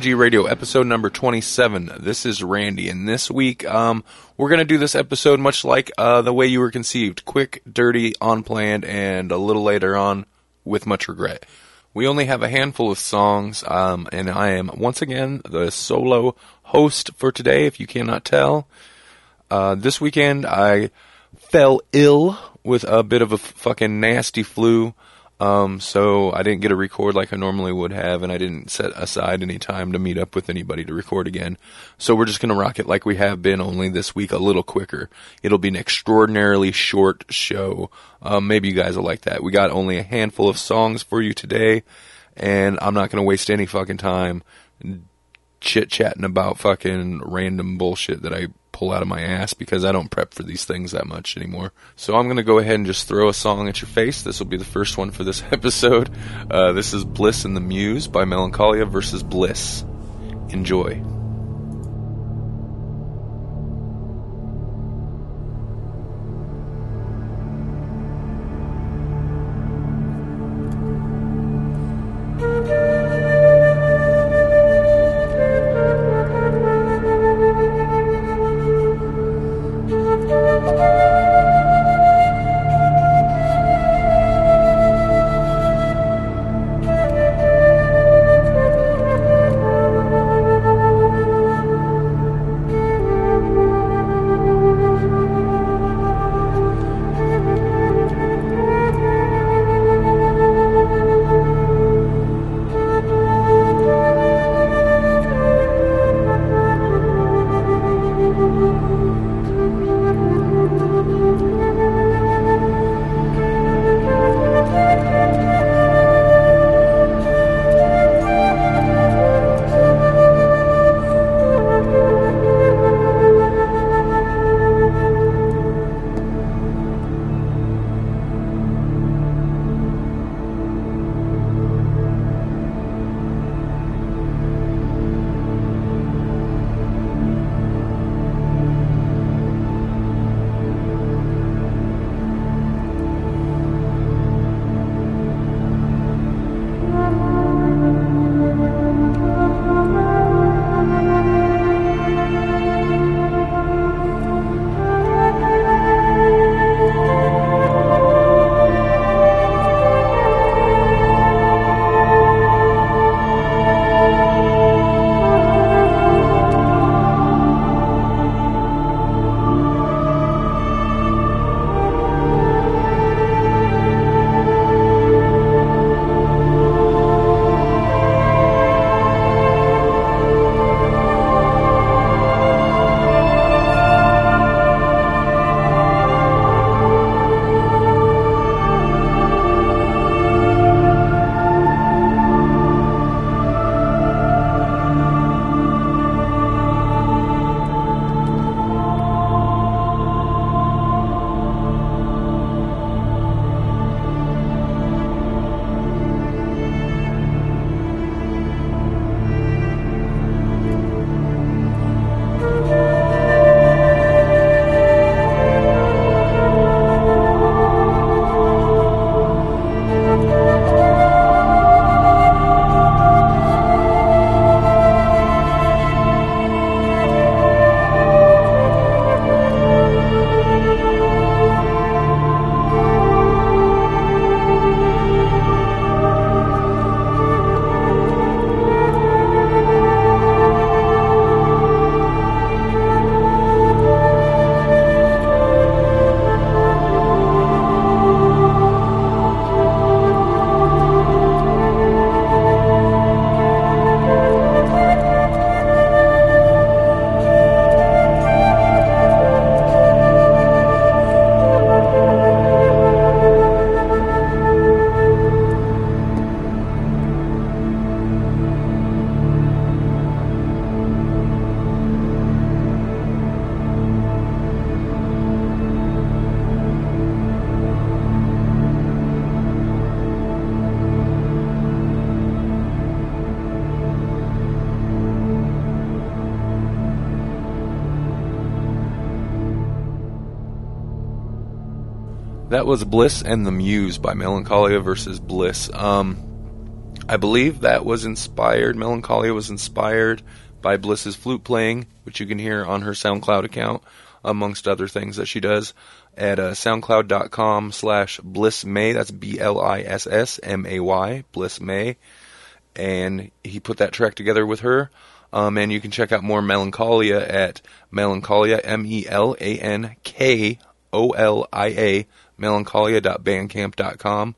Welcome Radio, episode number 27. This is Randy, and this week, um, we're gonna do this episode much like, uh, the way you were conceived. Quick, dirty, unplanned, and a little later on, with much regret. We only have a handful of songs, um, and I am, once again, the solo host for today, if you cannot tell. Uh, this weekend, I fell ill with a bit of a fucking nasty flu. Um, so I didn't get a record like I normally would have, and I didn't set aside any time to meet up with anybody to record again. So we're just gonna rock it like we have been, only this week a little quicker. It'll be an extraordinarily short show. Um, maybe you guys will like that. We got only a handful of songs for you today, and I'm not gonna waste any fucking time chit chatting about fucking random bullshit that I pull out of my ass because I don't prep for these things that much anymore. So I'm gonna go ahead and just throw a song at your face. This will be the first one for this episode. Uh, this is Bliss and the Muse by Melankolia versus Bliss. Enjoy. That was Bliss and the Muse by Melankolia versus Bliss. Um, I believe that was inspired, Melankolia was inspired by Bliss's flute playing, which you can hear on her SoundCloud account, amongst other things that she does, at uh, soundcloud.com slash blissmay, that's B-L-I-S-S-M-A-Y, Bliss May, and he put that track together with her. Um, and you can check out more Melankolia at Melankolia, M-E-L-A-N-K-O-L-I-A, melankolia.bandcamp.com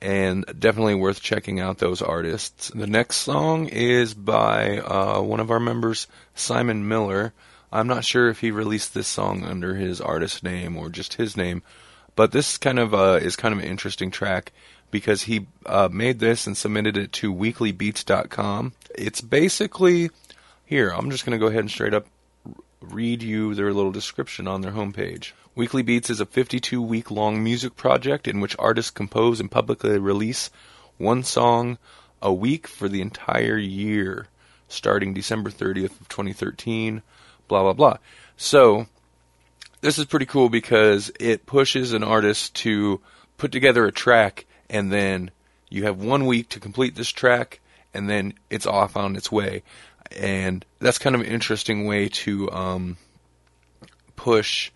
and definitely worth checking out those artists. The next song is by uh, one of our members, Simon Miller. I'm not sure if he released this song under his artist name or just his name, but this kind of uh, is kind of an interesting track because he uh, made this and submitted it to weeklybeats.com. It's basically here. I'm just going to go ahead and straight up read you their little description on their homepage. Weekly Beats is a 52 week long music project in which artists compose and publicly release one song a week for the entire year, starting December 30th of 2013. Blah blah blah. So this is pretty cool because it pushes an artist to put together a track and then you have one week to complete this track and then it's off on its way. And that's kind of an interesting way to um, push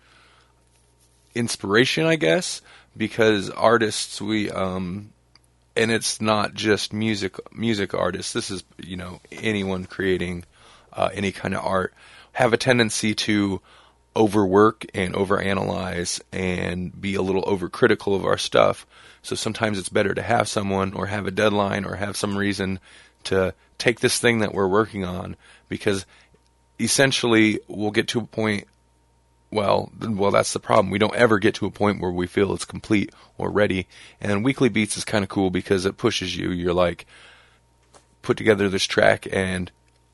inspiration, I guess, because artists we um and it's not just music music artists. This is you know anyone creating uh, any kind of art have a tendency to overwork and overanalyze and be a little overcritical of our stuff. So sometimes it's better to have someone or have a deadline or have some reason to take this thing that we're working on because essentially we'll get to a point well, well, that's the problem. We don't ever get to a point where we feel it's complete or ready. And weekly beats is kind of cool because it pushes you. You're like, put together this track, and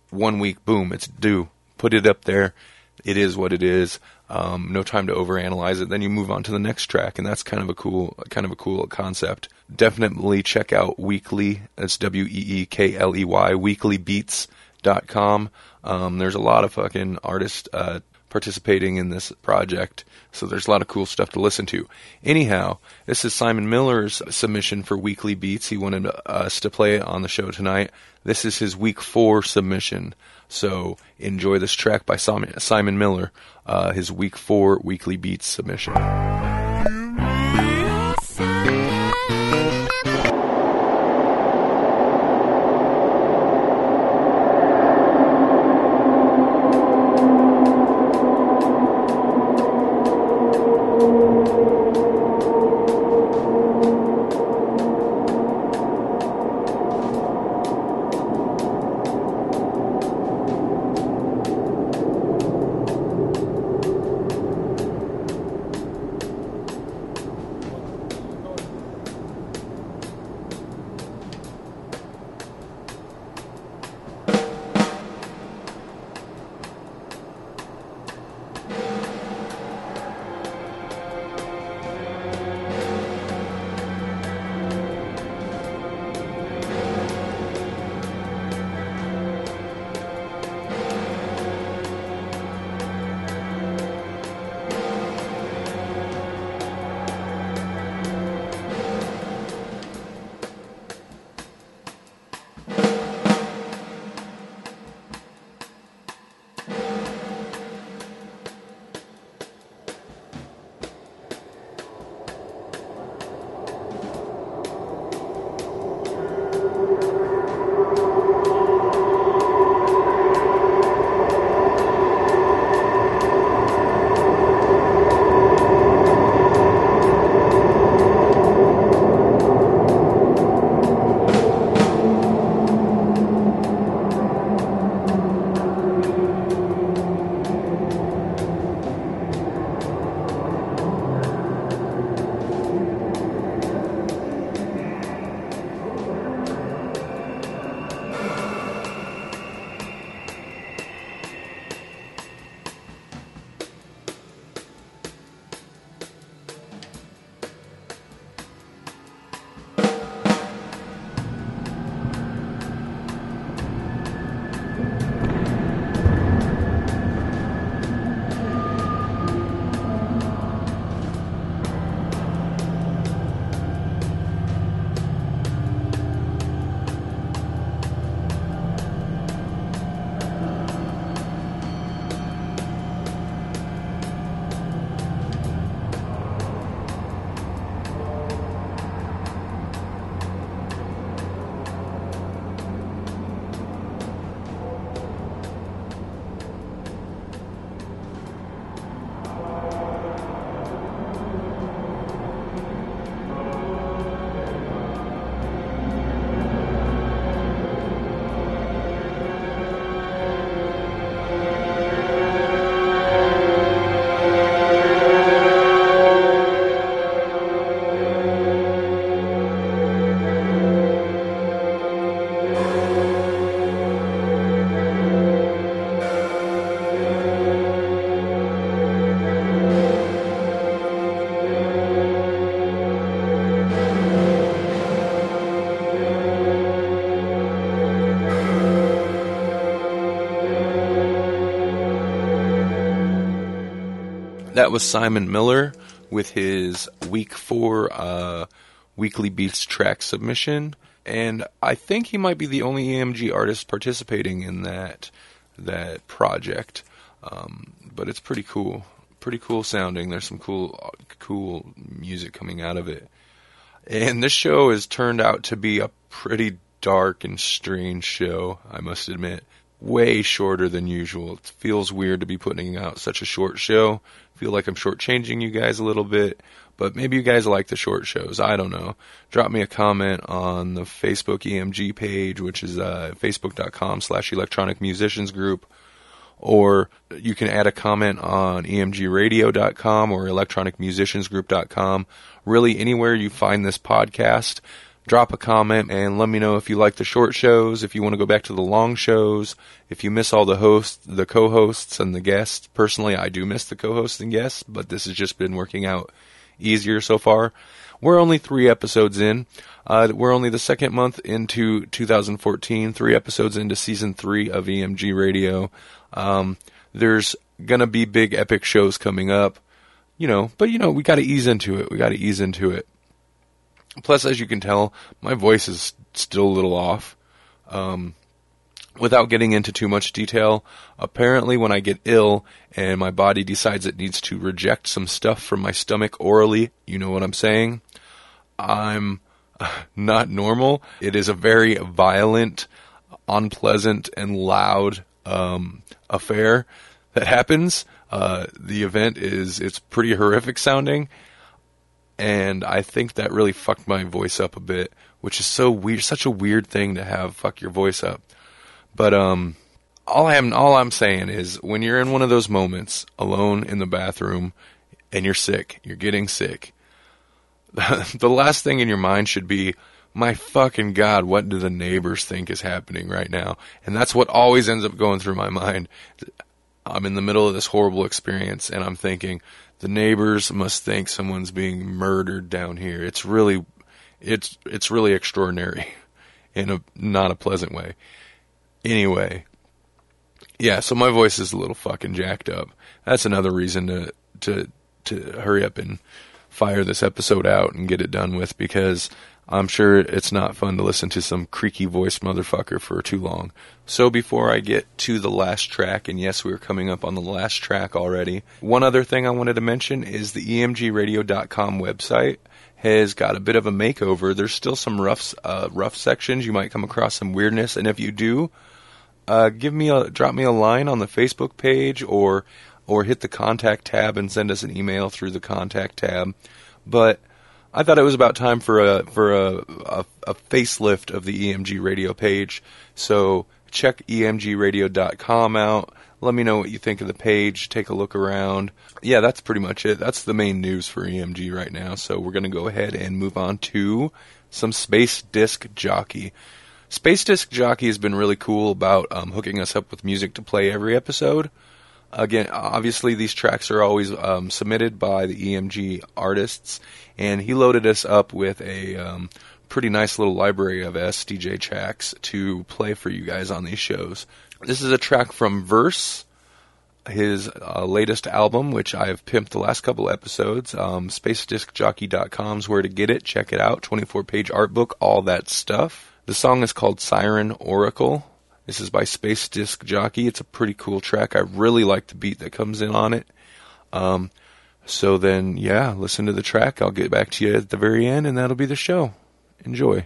one week, boom, it's due. Put it up there. It is what it is. Um, no time to overanalyze it. Then you move on to the next track, and that's kind of a cool, kind of a cool concept. Definitely check out Weekly. That's W E E K L E Y. Weeklybeats.com. Um, there's a lot of fucking artists. Uh, participating in this project. So there's a lot of cool stuff to listen to. Anyhow, this is Simon Miller's submission for Weekly Beats. He wanted us to play it on the show tonight. This is his week four submission. So enjoy this track by Simon Miller, uh, his week four Weekly Beats submission. That was Simon Miller with his week four uh, weekly beats track submission, and I think he might be the only EMG artist participating in that that project. Um, but it's pretty cool, pretty cool sounding. There's some cool, cool music coming out of it. And this show has turned out to be a pretty dark and strange show, I must admit. Way shorter than usual. It feels weird to be putting out such a short show. I feel like I'm shortchanging you guys a little bit, but maybe you guys like the short shows. I don't know. Drop me a comment on the Facebook EMG page, which is uh, facebook.com slash electronic musicians group or you can add a comment on emgradio.com or electronicmusiciansgroup.com. Really, anywhere you find this podcast, drop a comment and let me know if you like the short shows, if you want to go back to the long shows, if you miss all the hosts, the co-hosts and the guests. Personally, I do miss the co-hosts and guests, but this has just been working out easier so far. We're only three episodes in. Uh, we're only the second month into 2014, three episodes into season three of EMG Radio. Um, there's gonna be big epic shows coming up, you know, but you know, we gotta ease into it. We gotta ease into it. Plus, as you can tell, my voice is still a little off. Um, without getting into too much detail, apparently when I get ill and my body decides it needs to reject some stuff from my stomach orally, you know what I'm saying? I'm not normal. It is a very violent, unpleasant, and loud um, affair that happens. Uh, the event is it's pretty horrific sounding, and I think that really fucked my voice up a bit, which is so weird, such a weird thing to have fuck your voice up. But um, all I'm all I'm saying is when you're in one of those moments alone in the bathroom and you're sick, you're getting sick. the last thing in your mind should be my fucking god, what do the neighbors think is happening right now? And that's what always ends up going through my mind. I'm in the middle of this horrible experience and I'm thinking the neighbors must think someone's being murdered down here. It's really it's it's really extraordinary in a not a pleasant way. Anyway, yeah, so my voice is a little fucking jacked up. That's another reason to to to hurry up and fire this episode out and get it done with because I'm sure it's not fun to listen to some creaky voiced motherfucker for too long. So before I get to the last track, and yes, we're coming up on the last track already, one other thing I wanted to mention is the emgradio.com website has got a bit of a makeover. There's still some rough, uh, rough sections. You might come across some weirdness, and if you do, uh, give me a drop me a line on the Facebook page or or hit the contact tab and send us an email through the contact tab. But I thought it was about time for a for a, a, a facelift of the EMG radio page. So check emgradio.com out. Let me know what you think of the page. Take a look around. Yeah, that's pretty much it. That's the main news for EMG right now. So we're going to go ahead and move on to some Space Disc Jockey. Space Disc Jockey has been really cool about um, hooking us up with music to play every episode. Again, obviously these tracks are always um, submitted by the EMG artists, and he loaded us up with a um, pretty nice little library of SDJ tracks to play for you guys on these shows. This is a track from Verse, his uh, latest album, which I've pimped the last couple episodes. Um, SpaceDiscJockey.com is where to get it. Check it out. 24 page art book, all that stuff. The song is called Siren Oracle. This is by Space Disc Jockey. It's a pretty cool track. I really like the beat that comes in on it. Um, so then, yeah, listen to the track. I'll get back to you at the very end, and that'll be the show. Enjoy.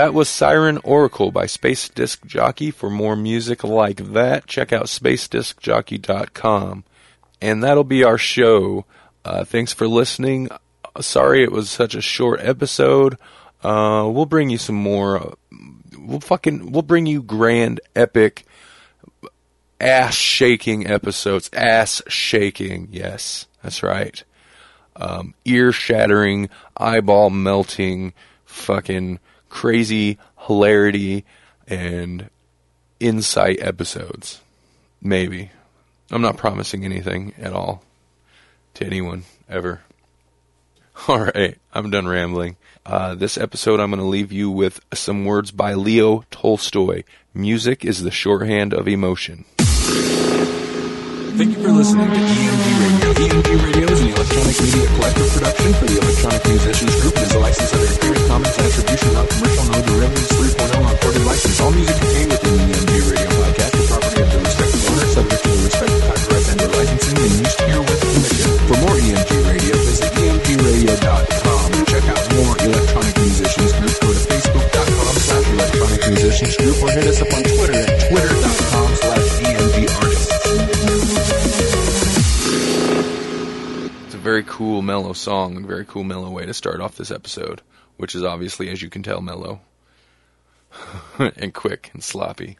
That was Siren Oracle by Space Disc Jockey. For more music like that, check out spacediscjockey.com. And that'll be our show. Uh, thanks for listening. Sorry it was such a short episode. Uh, we'll bring you some more. We'll fucking we'll bring you grand, epic, ass shaking episodes. Ass shaking. Yes, that's right. Um, ear shattering, eyeball melting, fucking crazy hilarity and insight episodes. Maybe. I'm not promising anything at all to anyone ever. All right, I'm done rambling. Uh, this episode, I'm going to leave you with some words by Leo Tolstoy. Music is the shorthand of emotion. Thank you for listening to EMG Radio. EMG Radio is an electronic media collective production for the Electronic Musicians Group and is a license under Creative Commons Attribution Non-Commercial No Derivatives 3.0 non-recorded license. All music contained within the EMG Radio podcast is property of the respective owner, subject to the respective copyrights and or licensing and used here with permission. For more EMG Radio, visit emgradio.com and check out more Electronic Musicians Group. Go to facebook.com slash electronic musicians group or hit us up on cool, mellow song, and very cool, mellow way to start off this episode, which is obviously, as you can tell, mellow and quick and sloppy.